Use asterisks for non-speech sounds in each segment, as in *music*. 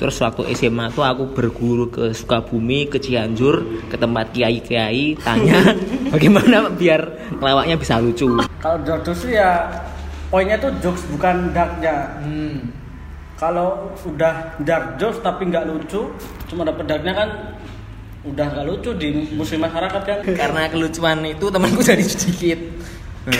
Terus waktu SMA tuh aku berguru ke Sukabumi, ke Cianjur, ke tempat kiai-kiai, tanya *laughs* bagaimana biar ngelawaknya bisa lucu. Kalau jokes sih ya poinnya tuh jokes bukan darknya. Hmm. Kalau udah dark jokes tapi nggak lucu, cuma dapet darknya kan udah nggak lucu di musim masyarakat kan. Karena kelucuan itu temanku jadi sedikit. *laughs*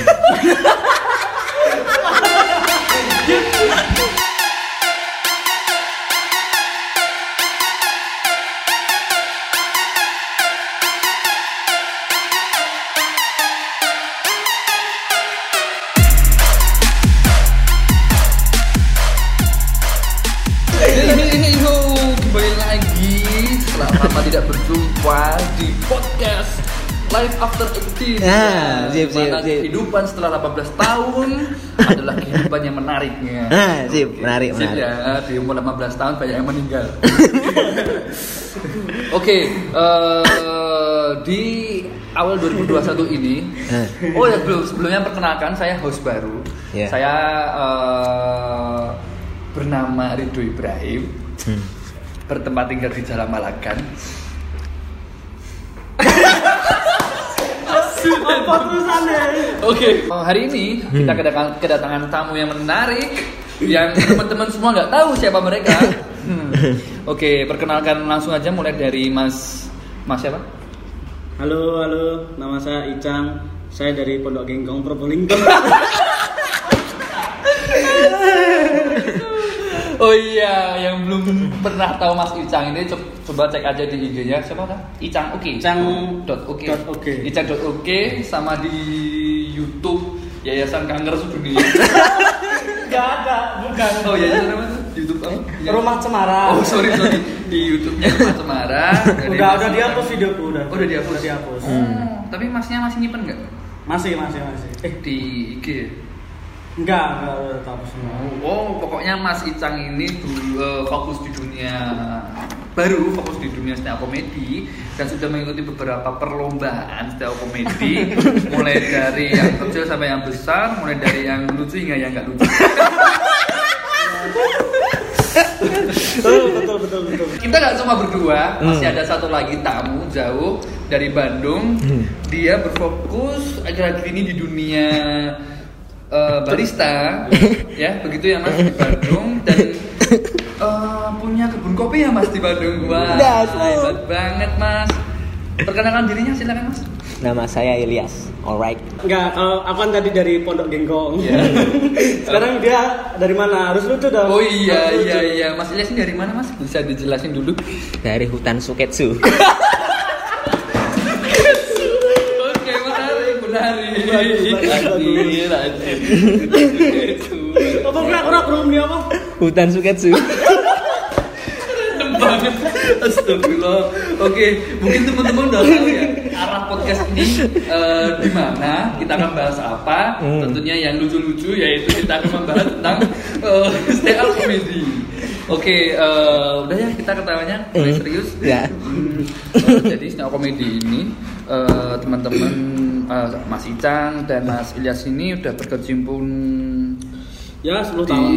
tidak berjumpa di podcast Life After 18 Ah, sip, sip, Mana sip. Kehidupan setelah 18 tahun *laughs* adalah kehidupan yang menariknya Ah, sip, menarik, Sip menarik. ya, di umur 18 tahun banyak yang meninggal *laughs* Oke, eh, di awal 2021 ini Eh. Oh ya belum sebelumnya perkenalkan saya host baru. Ya. Saya eh, bernama Ridho Ibrahim. Hmm. Bertempat tinggal di Jalan. Apa terusannya? Oke, eh, hari ini kita kedatangan, kedatangan tamu yang menarik yang teman-teman semua nggak tahu siapa mereka. Hmm. Oke, perkenalkan langsung aja mulai dari Mas Mas siapa? Halo, halo, nama saya Icang. Saya dari Pondok Genggong Probolinggo. *laughs* Oh iya, yang belum pernah tahu Mas Icang ini co- coba cek aja di IG-nya siapa kan? Icang Oke. Icang dot oke. dot oke. Icang dot oke sama di YouTube Yayasan Kanker Sedunia. *laughs* Gak ada, bukan. oh yayasan apa tuh? YouTube apa? Yang- Rumah Cemara. Oh sorry sorry di YouTube-nya Rumah Cemara. *laughs* Udah udah dihapus videoku udah. Oh, udah dihapus. Udah dihapus. Oh, tapi masnya masih nyimpen nggak? Masih, masih, masih. Eh, Di IG ya? Enggak, enggak udah dihapus semua. Oh, pokoknya Mas Icang ini dulu eh, fokus di dunia baru, fokus di dunia stand up comedy dan sudah mengikuti beberapa perlombaan stand up comedy, *laughs* mulai dari yang kecil sampai yang besar, mulai dari yang lucu hingga yang nggak lucu. Betul, betul, betul, betul. Kita nggak cuma berdua, masih ada satu lagi tamu jauh dari Bandung. Dia berfokus akhir-akhir ini di dunia eh, barista, ya begitu ya Mas di Bandung dan eh, punya kebun kopi ya Mas di Bandung. Wah, oh. hebat banget Mas. Perkenalkan dirinya silakan Mas. Nama saya Ilyas. Alright. Enggak, kalau aku kan tadi dari Pondok Genggong. Iya. *laughs* Sekarang dia dari mana? Harus lucu dong. Oh iya iya iya, Mas Ilyas ini dari mana Mas? Bisa dijelasin dulu. Dari hutan Suketsu. *laughs* Oke, bagus. Anjir, anjir. Apa pernah pernah belum dia apa? hutan Suketsu. Banget. Astagfirullah. Oke, mungkin teman-teman udah tahu ya arah podcast ini eh, di mana kita akan bahas apa. Hmm. Tentunya yang lucu-lucu yaitu kita akan membahas tentang eh, stand up comedy. Oke, eh, udah ya kita ketawanya mulai Hmm. serius. Ya. Hmm, eh, jadi stand up comedy ini eh, teman-teman eh, Mas Icang dan Mas Ilyas ini udah berkecimpung Ya, 10 di tahun.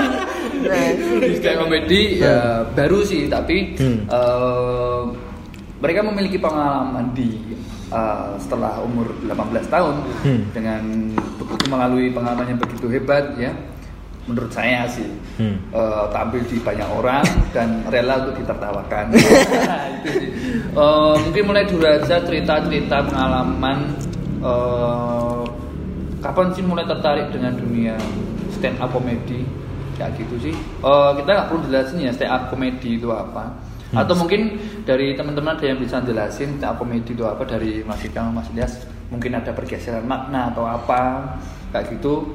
*laughs* di stand komedi ya baru sih tapi Hmm. eh, mereka memiliki pengalaman di eh, setelah umur 18 tahun Hmm. dengan begitu melalui pengalaman yang begitu hebat ya menurut saya sih. Hmm. eh, tampil di banyak orang dan rela untuk ditertawakan. *laughs* Itu sih. Eh, mungkin mulai dulu aja cerita-cerita pengalaman eh, kapan sih mulai tertarik dengan dunia stand up comedy kayak gitu sih. Eh, kita nggak perlu jelasin ya stand up comedy itu apa. Atau mungkin dari teman-teman ada yang bisa jelasin stand up comedy itu apa dari Mas Ikang Mas Ilyas? Mungkin ada pergeseran makna atau apa kayak gitu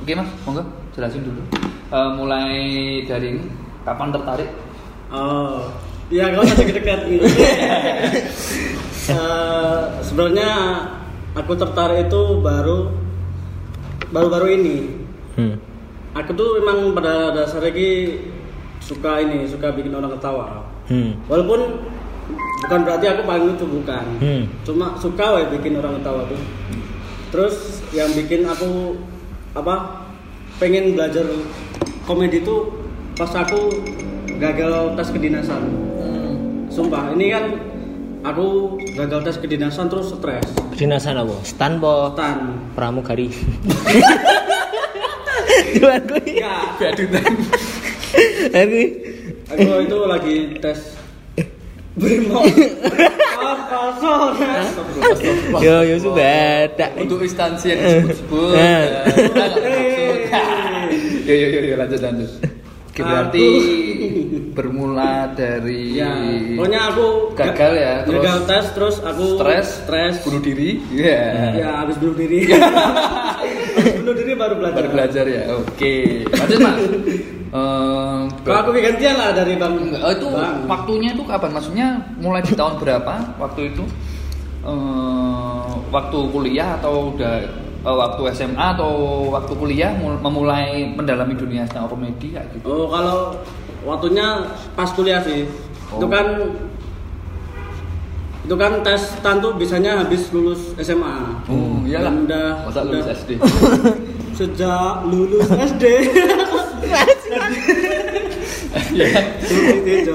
oke Mas monggo jelasin dulu Eh, mulai dari ini, kapan tertarik Oh, iya kau masih dekat gitu. Eh, sebenarnya aku tertarik itu baru baru-baru ini. Hmm. Aku tuh memang pada dasarnya ki suka ini, suka bikin orang ketawa. Hmm. Walaupun bukan berarti aku paling lucu bukan. Hmm. Cuma suka wae bikin orang ketawa tuh. Terus yang bikin aku apa? Pengen belajar komedi itu pas aku gagal tes kedinasan. Sumpah, ini kan aku gagal tes kedinasan terus stres. Kedinasan apa? Stan po Tan. pramugari. *laughs* Jual gue. Ya, Badutan. Aku aku itu lagi tes *laughs* Brimo. Yo yo sudah. Untuk instansi yang disebut-sebut. Eh. ya, kita nggak maksud. *laughs* Yo yo yo lanjut lanjut. Berarti bermula dari Ya, pokoknya aku gagal ya, terus gagal tes terus aku stres, stres. bunuh diri. Iya. Ya, habis bunuh diri. *laughs* habis bunuh diri baru belajar. Baru belajar ya. Oke. Lanjut, Mas. Ehm, Kalau aku gantian lah dari Bang. Oh, itu Bang. waktunya itu kapan? Maksudnya mulai di tahun berapa waktu itu? Eh, waktu kuliah atau udah eh, waktu SMA atau waktu kuliah mul- memulai mendalami dunia stand up comedy kayak gitu? Oh, kalau waktunya pas kuliah sih. Itu Oh. kan itu kan tes tantu bisanya habis lulus SMA. Oh, iyalah. Dan udah Masa lulus udah- SD? *laughs* Sejak lulus SD. Ya. Itu.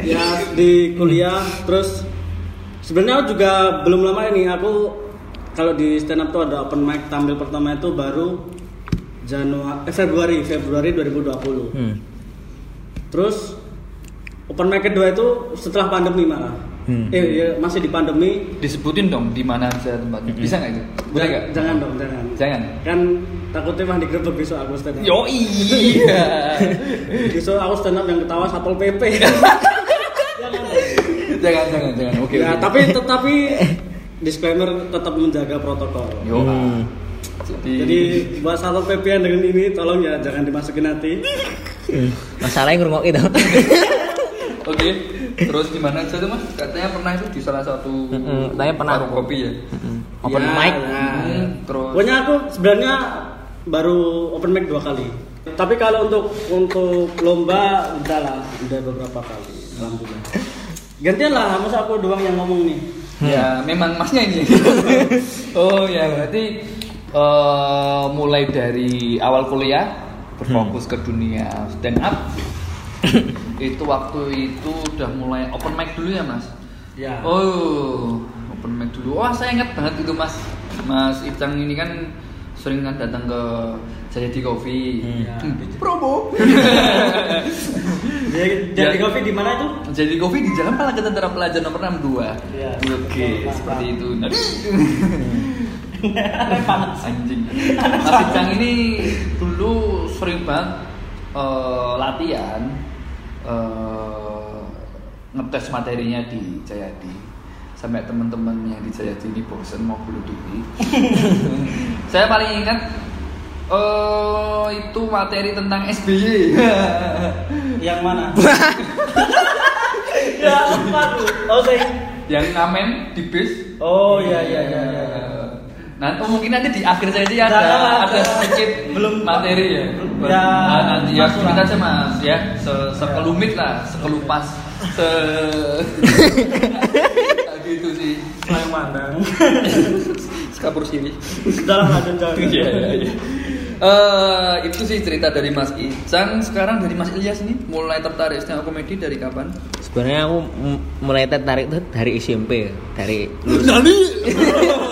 Ya di kuliah terus sebenarnya juga belum lama ini aku kalau di stand up tuh ada open mic tampil pertama itu baru Januari eh, Februari Februari 2020. Hmm. Terus open mic kedua itu setelah pandemi malah. Hmm. Eh ya, masih di pandemi. Disebutin dong di mana aja tempatnya. Bisa nggak itu? Boleh Ja- nggak? Jangan dong, jangan. Jangan. Kan takutnya mah digerebek besok aku stand up. Yo iya. *laughs* Besok aku stand up yang ketawa satpol pp. *laughs* jangan jangan jangan. Oke. ya, oke. tapi tetapi disclaimer tetap menjaga protokol. Yo. Hmm. Jadi, Jadi buat satpol pp yang dengan ini tolong ya jangan dimasukin hati. Hmm. Masalahnya ngerungok itu. *laughs* Oke, terus di mana aja tuh mas? Katanya pernah itu di salah satu katanya pernah. warung kopi ya. Open Ya, mic. nah. Hmm, terus Pokoknya aku sebenarnya baru open mic dua kali. Tapi kalau untuk untuk lomba udah lah, udah beberapa kali. Alhamdulillah. *laughs* Gantian lah, masa aku doang yang ngomong nih. ya memang masnya ini. *laughs* oh ya berarti eh, mulai dari awal kuliah berfokus ke dunia stand up. *coughs* itu waktu itu udah mulai open mic dulu ya mas. Ya. Oh, open mic dulu. Wah, saya ingat banget itu Mas. Mas Icang ini kan sering kan datang ke Jayadi Coffee. Hmm. Hmm, Promo. Jadi, *laughs* jadi Ya. kopi di mana itu? Jayadi Coffee di Jalan Palang Tentara Pelajar nomor 62. Iya. Oke, seperti itu. *laughs* Anjing. Mas Icang ini dulu sering banget eh, latihan eh, ngetes materinya di Jayadi sampai teman-teman yang di Jayadi ini bosen mau bunuh diri. *laughs* Saya paling ingat eh itu materi tentang SBY. *laughs* Yang mana? *laughs* ya apa tuh? Oh, saya. yang ngamen di bis. Oh iya iya iya iya. Nah, itu mungkin nanti di akhir saja ada Jangan, ada jangan. sedikit Belum. materi ya. Ya, Nah, nanti ya lah. aja Mas ya, Se- sekelumit lah, sekelupas. Se *laughs* gitu sih. Yang mana? Sekapur sini. Dalam. *laughs* Iya, iya, iya. Eh, itu sih cerita dari Mas Icang. Sekarang dari Mas Ilyas nih, mulai tertarik stand up komedi dari kapan? Sebenarnya aku mulai tertarik tuh dari SMP, dari lulus *laughs*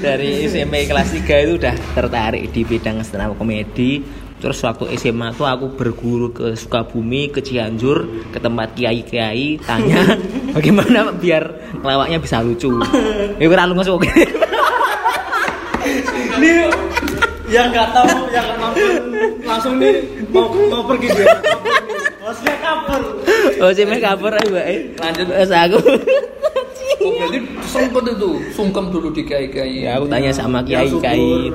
dari SMP kelas 3 itu udah tertarik di bidang stand up komedi. Terus waktu SMA tuh aku berguru ke Sukabumi, ke Cianjur, ke tempat kiai-kiai, tanya *laughs* bagaimana biar ngelawaknya bisa lucu. Ya kira lu masuk. Ini yang nggak tahu yang nonton langsung nih mau mau pergi dia. Kabur. Oh, SMA cover Mbak. Lanjut. Terus aku. Oh, berarti sungkem itu, sungkem dulu di kiai-kiai. Ya, aku tanya sama Yang kiai-kiai. subur,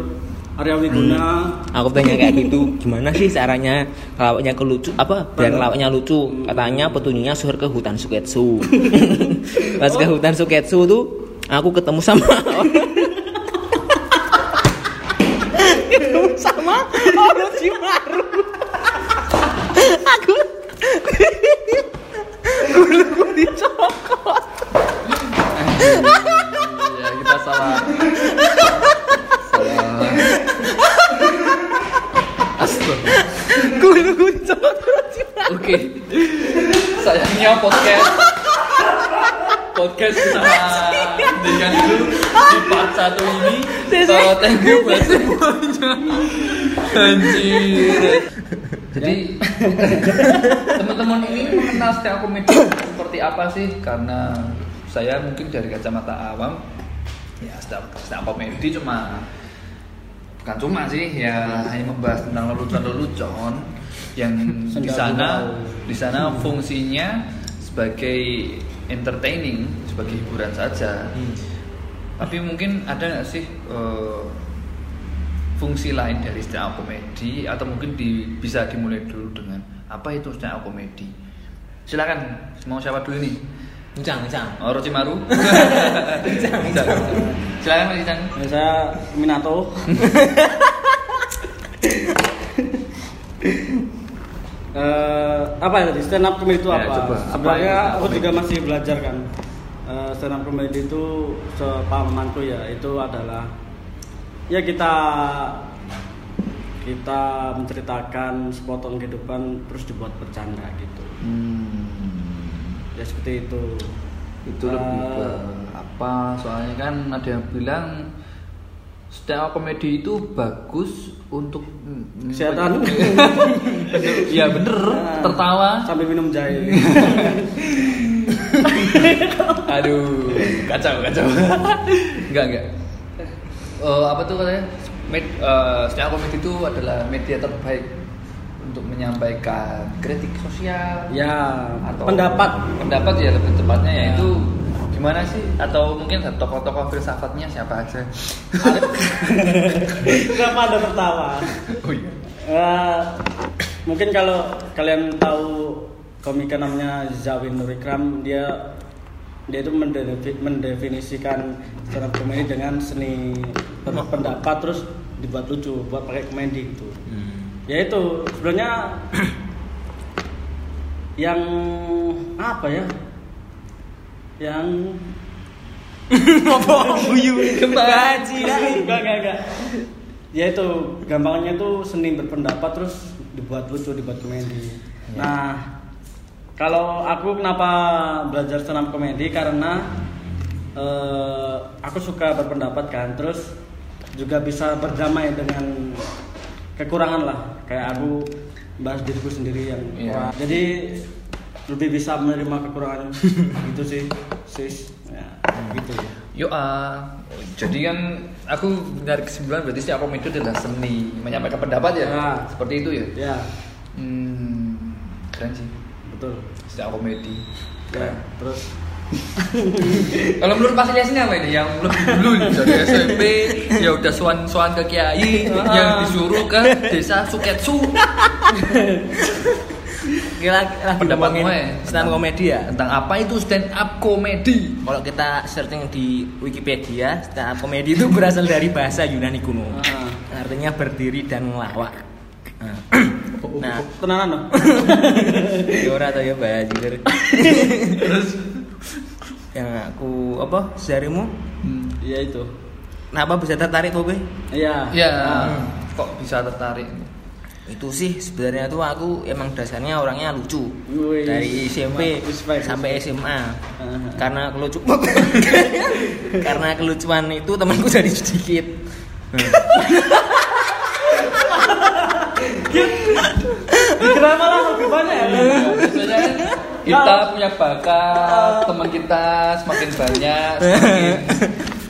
Arya Wiguna. Aku tanya kayak gitu, gimana sih caranya lawaknya ke lucu apa biar lawaknya lucu? Katanya petunjuknya suruh ke hutan Suketsu. *laughs* Pas ke hutan Suketsu tuh aku ketemu sama *laughs* ketemu sama orang Cimaru. aku *laughs* buluku dicokot. Ya kita salah salah astaga Buluku Oke. Sayangnya podcast podcast kita dengan dulu di part satu ini. Uh, thank you buat semuanya. Anjir. Jadi teman-teman ini mengenal stand up comedy seperti apa sih? Karena saya mungkin dari kacamata awam ya stand up, stand up comedy cuma bukan cuma sih ya hanya membahas tentang lelucon-lelucon yang *laughs* di sana di sana fungsinya sebagai entertaining sebagai hiburan saja. Tapi mungkin ada nggak sih eh, fungsi lain dari stand up comedy atau mungkin di, bisa dimulai dulu dengan apa itu stand up comedy silakan mau siapa dulu nih Encang, encang. oh, Orochimaru *laughs* silakan Mas Ican Ya, saya Minato. *laughs* Eh, apa ya tadi stand up comedy itu Ya, apa? coba. Sebenarnya aku juga masih belajar kan. Eh, stand up comedy itu sepahamanku ya itu adalah ya kita kita menceritakan sepotong kehidupan terus dibuat bercanda gitu. Hmm. Ya seperti itu. itu lebih ke Eh, apa? Soalnya kan ada yang bilang stand up comedy itu bagus untuk Kesehatan. *laughs* Iya bener. Nah, tertawa. sambil minum jahe. *laughs* aduh kacau kacau. Enggak enggak. Eh, apa tuh katanya? Med, eh, stand up comedy itu adalah media terbaik untuk menyampaikan kritik sosial ya, atau pendapat pendapat ya lebih tepatnya Ya. yaitu gimana sih atau mungkin tokoh-tokoh filsafatnya siapa aja *laughs* Kenapa anda tertawa? oh iya Eh, mungkin kalau kalian tahu komika namanya Zawin Nurikram, dia dia itu mendefi- mendefinisikan stand up comedy dengan seni berpendapat terus dibuat lucu, buat pakai komedi gitu. Ya itu sebenarnya *coughs* yang apa ya? Yang Kebaji enggak enggak enggak. Ya itu gampangnya itu seni berpendapat terus dibuat lucu dibuat komedi. Nah kalau aku kenapa belajar stand up komedi? Karena eh, aku suka berpendapat kan terus juga bisa berdamai dengan kekurangan lah kayak aku bahas diriku sendiri yang Iya. kurang. jadi lebih bisa menerima kekurangan *laughs* gitu sih sis ya, gitu ya Yo ah, jadi kan aku dari kesimpulan berarti setiap komedi itu adalah seni menyampaikan pendapat ya, Ya. seperti itu ya. ya Hmm, keren sih betul setiap komedi. ya terus *laughs* Kalau menurut Mas Ilyas ini apa ini? Yang lebih dulu nih, dari SMP ya udah suan-suan ke kiai, yang disuruh ke desa Suketsu. Kira lagi Pendapat gue stand up komedi ya. Tentang apa itu stand up comedy? Kalau kita searching di Wikipedia, stand up komedi itu berasal dari bahasa Yunani kuno. Ah. Artinya berdiri dan ngelawak. Nah, nah tenanan dong *laughs* ya ora atau ya bahas Terus yang aku apa seharimu Hmm. iya itu kenapa bisa tertarik Bobe? iya Ya, Ah. kok bisa tertarik? Itu sih sebenarnya tuh aku emang dasarnya orangnya lucu. Wih. Dari SMP sampai. SMA. Ah. Karena kelucu *laughs* Karena kelucuan itu temanku jadi sedikit. *laughs* Kira malah lebih banyak ya Biasanya kita punya bakat, teman kita semakin banyak, *laughs* semakin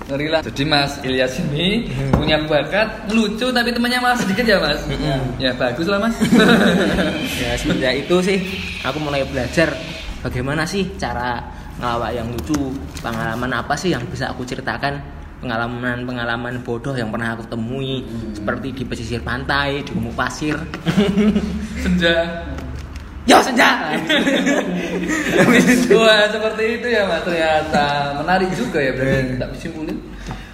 ngeri lah. Jadi Mas Ilyas ini punya bakat lucu tapi temannya malah sedikit ya Mas. Ya bagus lah Mas. *laughs* ya semenjak itu sih aku mulai belajar bagaimana sih cara ngelawak yang lucu pengalaman apa sih yang bisa aku ceritakan pengalaman-pengalaman bodoh yang pernah aku temui seperti di pesisir pantai di gumuk pasir *laughs* Senja. Yo senja Wah seperti itu ya Mas ternyata menarik juga ya berarti tak simpulin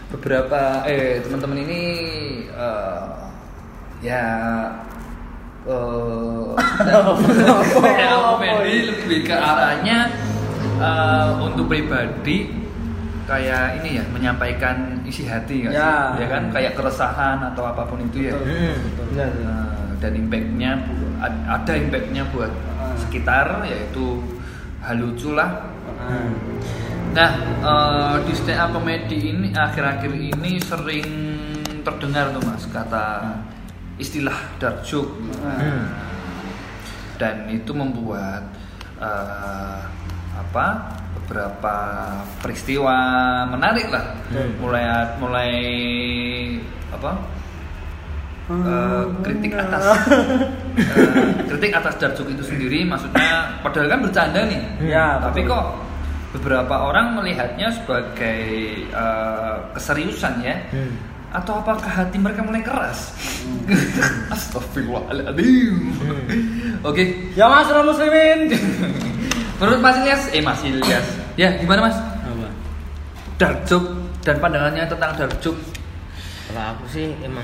beberapa eh teman-teman ini eh, ya eh *laughs* ya, komedi lebih ke arahnya eh, untuk pribadi kayak ini ya menyampaikan isi hati Ya. sih? ya kan kayak keresahan atau apa pun itu ya Betul, Hmm. betul. Nah, dan impactnya ada impactnya buat Ah. sekitar yaitu hal lucu lah. Hmm. Nah eh, di stand up comedy ini akhir-akhir ini sering terdengar tuh mas kata istilah dark joke Hmm. dan itu membuat eh, apa beberapa peristiwa menarik lah Hmm. mulai mulai apa *laughs* eh, kritik atas. Eh, kritik atas dark joke itu sendiri maksudnya padahal kan bercanda nih. Ya, tapi betul. kok beberapa orang melihatnya sebagai eh, keseriusan ya? Hmm. atau apakah hati mereka mulai keras? *laughs* Astagfirullahaladzim Hmm. oke. Ya masyarakat muslimin. *laughs* menurut Mas Ilyas eh Mas Ilyas. Ya gimana Mas? Apa? joke dan pandangannya tentang dark joke Kalau aku sih emang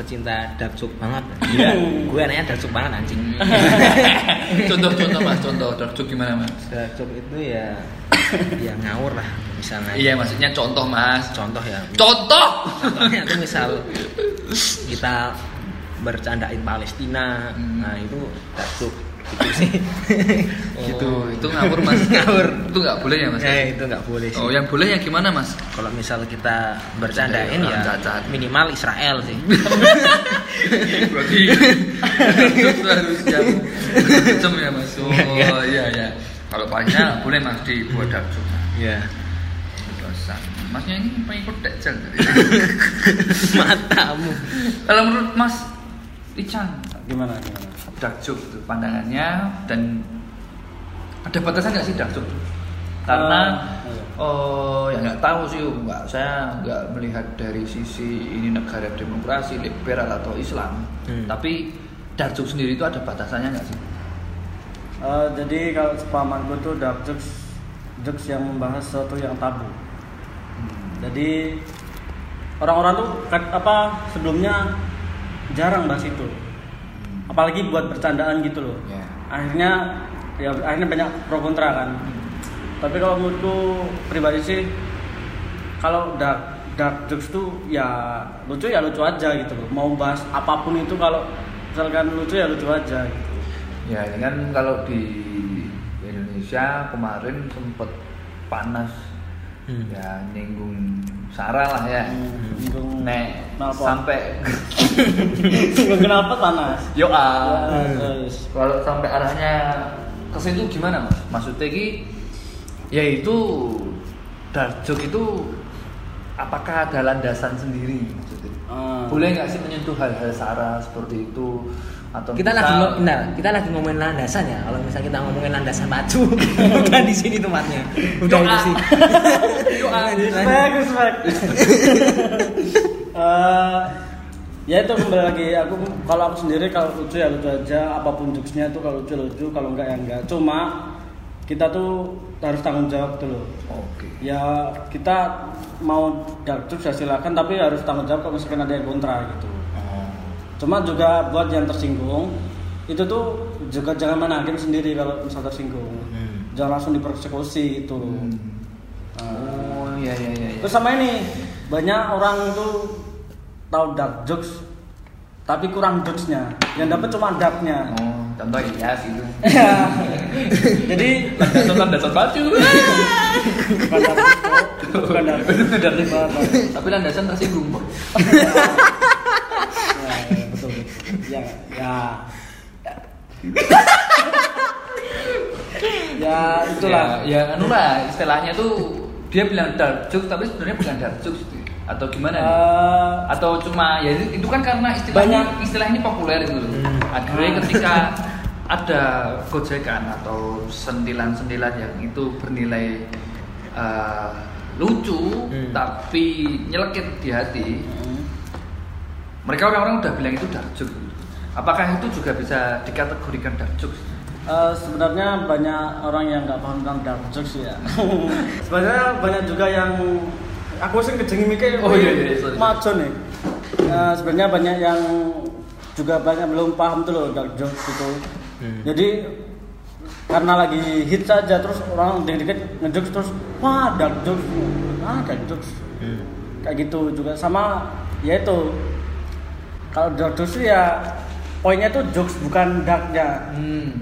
pecinta dark banget. *laughs* Iya. Gue anaknya dark banget anjing. *laughs* contoh-contoh Mas contoh dark gimana Mas dark itu ya *coughs* ya ngawur lah misalnya. iya maksudnya contoh Mas Contoh ya. contoh Contohnya tuh misal *laughs* kita bercandain Palestina, Hmm. nah itu dark gitu sih. *laughs* gitu itu ngawur Mas *laughs* Ngawur. itu nggak boleh ya Mas Ya itu nggak boleh sih. oh yang boleh yang gimana Mas Kalau misal kita bercandain orang ya cacat. minimal Israel sih. *laughs* berarti joke harus yang macam ya Mas oh iya iya kalau Palestina boleh Mas dibuat Iya. Dosan. Masnya ini pengikut Dajjal tadi. Matamu. Kalau menurut Mas Ican, Gimana gimana? Dark joke itu pandangannya dan ada batasan nggak sih dark joke? Karena Eh, oh ya nggak tahu sih mbak, saya nggak melihat dari sisi ini negara demokrasi liberal atau Islam, Hmm. tapi dark joke sendiri itu ada batasannya nggak sih? Eh, jadi kalau sepamanku tuh dark jokes jokes yang membahas sesuatu yang tabu. Jadi orang-orang tuh apa sebelumnya jarang bahas itu. Apalagi buat bercandaan gitu loh. Ya. Akhirnya ya akhirnya banyak pro kontra kan. Tapi kalau menurutku pribadi sih kalau dark dark jokes tuh ya lucu ya lucu aja gitu loh. Mau bahas apa pun itu kalau misalkan lucu ya lucu aja gitu. Ya ini kan kalau di Indonesia kemarin sempet panas Hmm. ya nyinggung Sarah lah ya Hmm, nyinggung nek sampai *laughs* Singgung kenapa panas? yo Ya, ah terus. kalau sampai arahnya ke situ gimana mas maksudnya ki ya itu dark joke itu apakah ada landasan sendiri maksudnya Ah. boleh nggak sih menyentuh hal-hal Sarah seperti itu atau Kita misal- lagi benar, kita lagi ngomongin landasan ya. Kalau misalnya kita ngomongin landasan batu, *laughs* bukan di sini tempatnya. Udah itu sih. *laughs* Bagus, bagus. *laughs* Eh, ya itu kembali lagi. Aku kalau aku sendiri kalau lucu ya lucu aja. Apa pun jokesnya tuh kalau lucu lucu. Kalau enggak ya enggak. Cuma kita tuh harus tanggung jawab tuh loh. Oke. Ya kita mau dark jokes ya silakan. Tapi harus tanggung jawab kalau misalkan ada yang kontra gitu cuma juga buat yang tersinggung itu tuh juga jangan main hakim sendiri kalau misal tersinggung Hmm. jangan langsung dipersekusi itu Nah, oh iya iya iya iya. terus sama ini banyak orang tuh tahu dark jokes tapi kurang jokesnya yang dapat cuma darknya Oh, contoh iya sih *laughs* itu. jadi Landasan landasan baju. *laughs* bukan dark dark. *laughs* Tapi landasan tersinggung. Ya, ya, *laughs* ya itulah Ya, ya anu lah istilahnya tuh dia bilang dark jokes tapi sebenarnya bukan dark jokes. Atau gimana? nih? Eh, Atau cuma ya itu itu kan karena istilahnya Banyak. istilah ini populer itu loh. Hmm. Akhirnya Ah. ketika ada gojekan atau sentilan-sentilan yang itu bernilai eh, lucu Hmm. tapi nyelekit di hati, mereka orang-orang udah bilang itu dark joke. Apakah itu juga bisa dikategorikan dark jokes? Eh, sebenarnya banyak orang yang nggak paham tentang dark jokes ya. *laughs* sebenarnya banyak juga yang aku sih kejengi mikir Oh, iya, iya, sorry. maco nih. Eh, sebenarnya banyak yang juga banyak belum paham tuh loh dark jokes itu. Hmm. Jadi karena lagi hit saja terus orang dikit-dikit ngejokes terus wah dark jokes ah dark jokes Hmm. kayak gitu juga sama ya itu kalau dark jokes ya poinnya tuh jokes bukan darknya Hmm.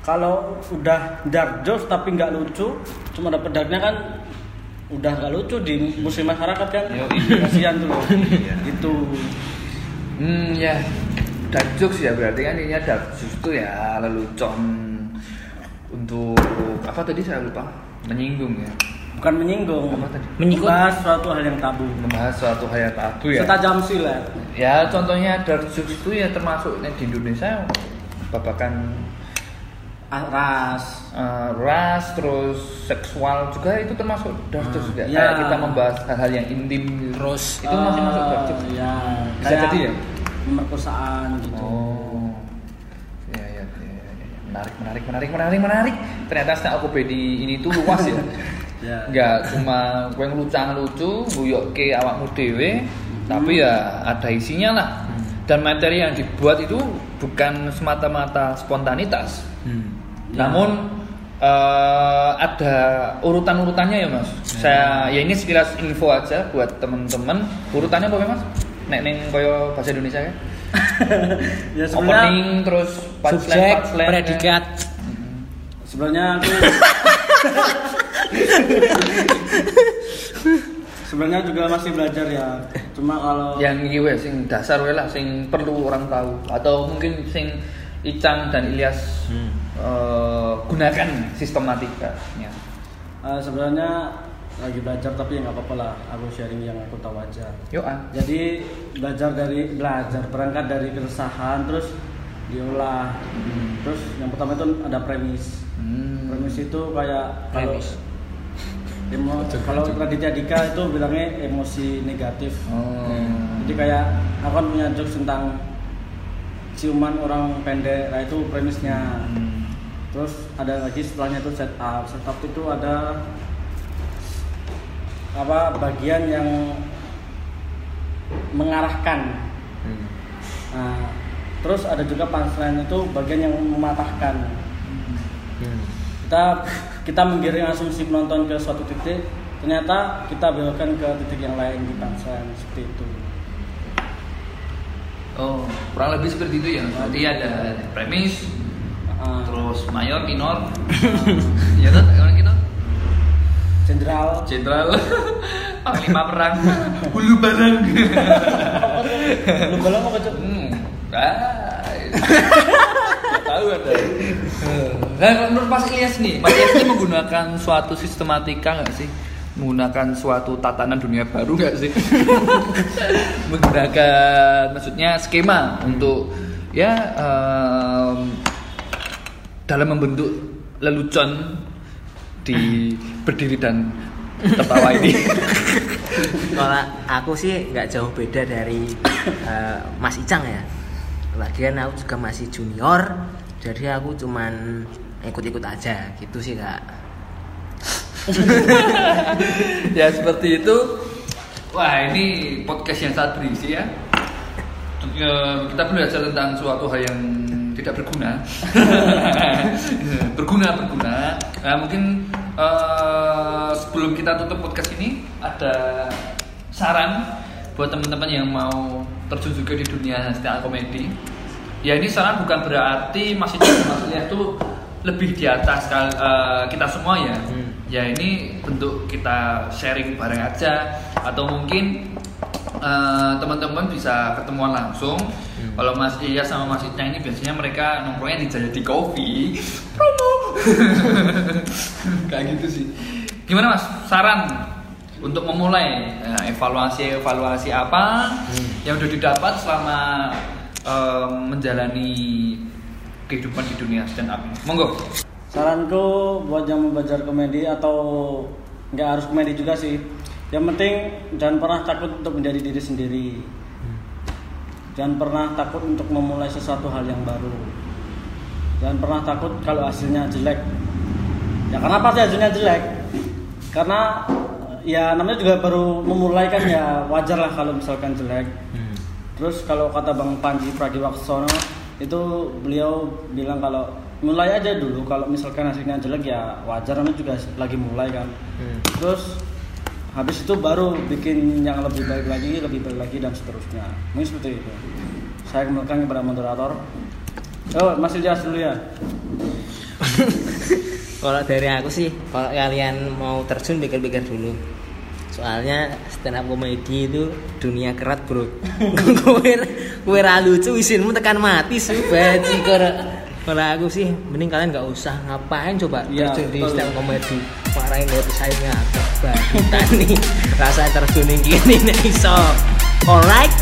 kalau udah dark jokes tapi nggak lucu cuma dapet darknya kan udah nggak lucu di musim masyarakat kan Yoi. kasihan tuh loh. *laughs* gitu Hmm ya dark jokes ya berarti kan ini dark jokes itu ya lelucon untuk apa tadi saya lupa menyinggung ya bukan menyinggung Apa tadi? Menyinggung. membahas suatu hal yang tabu membahas suatu hal yang tabu ya setajam silet ya contohnya dark jokes itu ya termasuk di Indonesia babakan Ah, ras eh, ras terus seksual juga itu termasuk dark jokes juga ya. kayak kita membahas hal-hal yang intim gitu. Terus itu masih masuk dark jokes ya Bisa kayak jadi ya? pemerkosaan gitu Oh. Ya, ya, ya, ya, ya. Menarik, menarik, menarik, menarik, menarik. Ternyata stand up comedy ini tuh luas ya. *laughs* ya Enggak cuma gue ngelucang lucu, guyok ke awakmu dewe, tapi ya ada isinya lah. Dan materi yang dibuat itu bukan semata-mata spontanitas, Hmm. namun eh, ada urutan-urutannya ya mas. Saya ya ini sekilas info aja buat temen-temen. Urutannya apa mas? Nek neng koyo bahasa Indonesia ya? *laughs* ya sebenarnya Opening terus Subjek, predikat. sebenarnya aku *laughs* sebenarnya juga masih belajar ya cuma kalau yang iki weh sing dasar weh lah sing perlu orang tahu atau mungkin sing Icang dan Ilyas Hmm. eh, gunakan sistematikanya. eh, sebenarnya lagi belajar tapi ya nggak apa-apa lah aku sharing yang aku tahu aja Yuk ah. jadi belajar dari belajar berangkat dari keresahan terus diolah terus yang pertama itu ada premis Hmm. premis itu kayak kalau Premis. Emo- kalau Raditya Dika itu bilangnya emosi negatif Oh. jadi kayak aku kan punya jokes tentang ciuman orang pendek nah itu premisnya Hmm. terus ada lagi setelahnya itu setup setup itu ada apa bagian yang mengarahkan Hmm. nah, terus ada juga punchline itu bagian yang mematahkan Hmm. kita kita menggiring asumsi penonton ke suatu titik ternyata kita belokkan ke titik yang lain di punchline seperti itu Oh, kurang lebih seperti itu ya. Berarti ada premis, Ah, terus mayor, minor. *laughs* ya kan? Kalau gitu. jenderal Jenderal, *laughs* panglima perang, hulu barang. lu belum apa cok Hmm. Ah. *laughs* tahu ada. Nah, menurut Mas Ilyas nih, Mas Ilyas ini menggunakan suatu sistematika nggak sih? Menggunakan suatu tatanan dunia baru nggak sih? *laughs* menggunakan, maksudnya skema untuk ya em, dalam membentuk lelucon di berdiri dan tertawa ini. *laughs* Kalau aku sih nggak jauh beda dari eh, Mas Icang ya. Lagian aku juga masih junior, jadi aku cuman ikut-ikut aja gitu sih kak. *laughs* ya seperti itu. Wah ini podcast yang sangat berisi ya. Eh, Kita belajar tentang suatu hal yang tidak berguna. *laughs* berguna berguna. Nah mungkin eh, sebelum kita tutup podcast ini ada saran buat teman-teman yang mau terjun juga di dunia stand up comedy. Ya ini saran bukan berarti masih maksudnya itu lebih di atas kal- eh, kita semua ya. Hmm. Ya ini bentuk kita sharing bareng aja atau mungkin eh, teman-teman bisa ketemuan langsung. Kalau Mas Iya sama Mas Icang ini biasanya mereka nongkrongnya di Jayadi Coffee. Promo. *laughs* Kayak gitu sih. Gimana Mas? Saran untuk memulai eh, evaluasi-evaluasi apa yang udah didapat selama eh, menjalani kehidupan di dunia stand up. Monggo. saranku buat yang mau belajar komedi atau nggak harus komedi juga sih yang penting jangan pernah takut untuk menjadi diri sendiri jangan pernah takut untuk memulai sesuatu hal yang baru jangan pernah takut kalau hasilnya jelek ya karena pasti hasilnya jelek karena ya namanya juga baru memulai kan ya wajar lah kalau misalkan jelek Hmm. Terus kalau kata Bang Panji Pragiwaksono itu beliau bilang kalau mulai aja dulu kalau misalkan hasilnya jelek ya wajar namanya juga lagi mulai kan. Hmm. Terus habis itu baru bikin yang lebih baik lagi, lebih baik lagi dan seterusnya. Mungkin seperti itu. Saya kembalikan kepada moderator. Oh, masih jelas dulu ya. *laughs* kalau dari aku sih kalau kalian mau terjun pikir-pikir dulu soalnya stand up comedy itu dunia kerat bro. *laughs* Kowe kowe ra lucu isinmu tekan mati sih baji kalau aku sih mending kalian nggak usah. Ngapain coba Iya, *laughs* terjun di stand up comedy marahin dari saingnya kita nih. Rasa terjun gini nih iso. Alright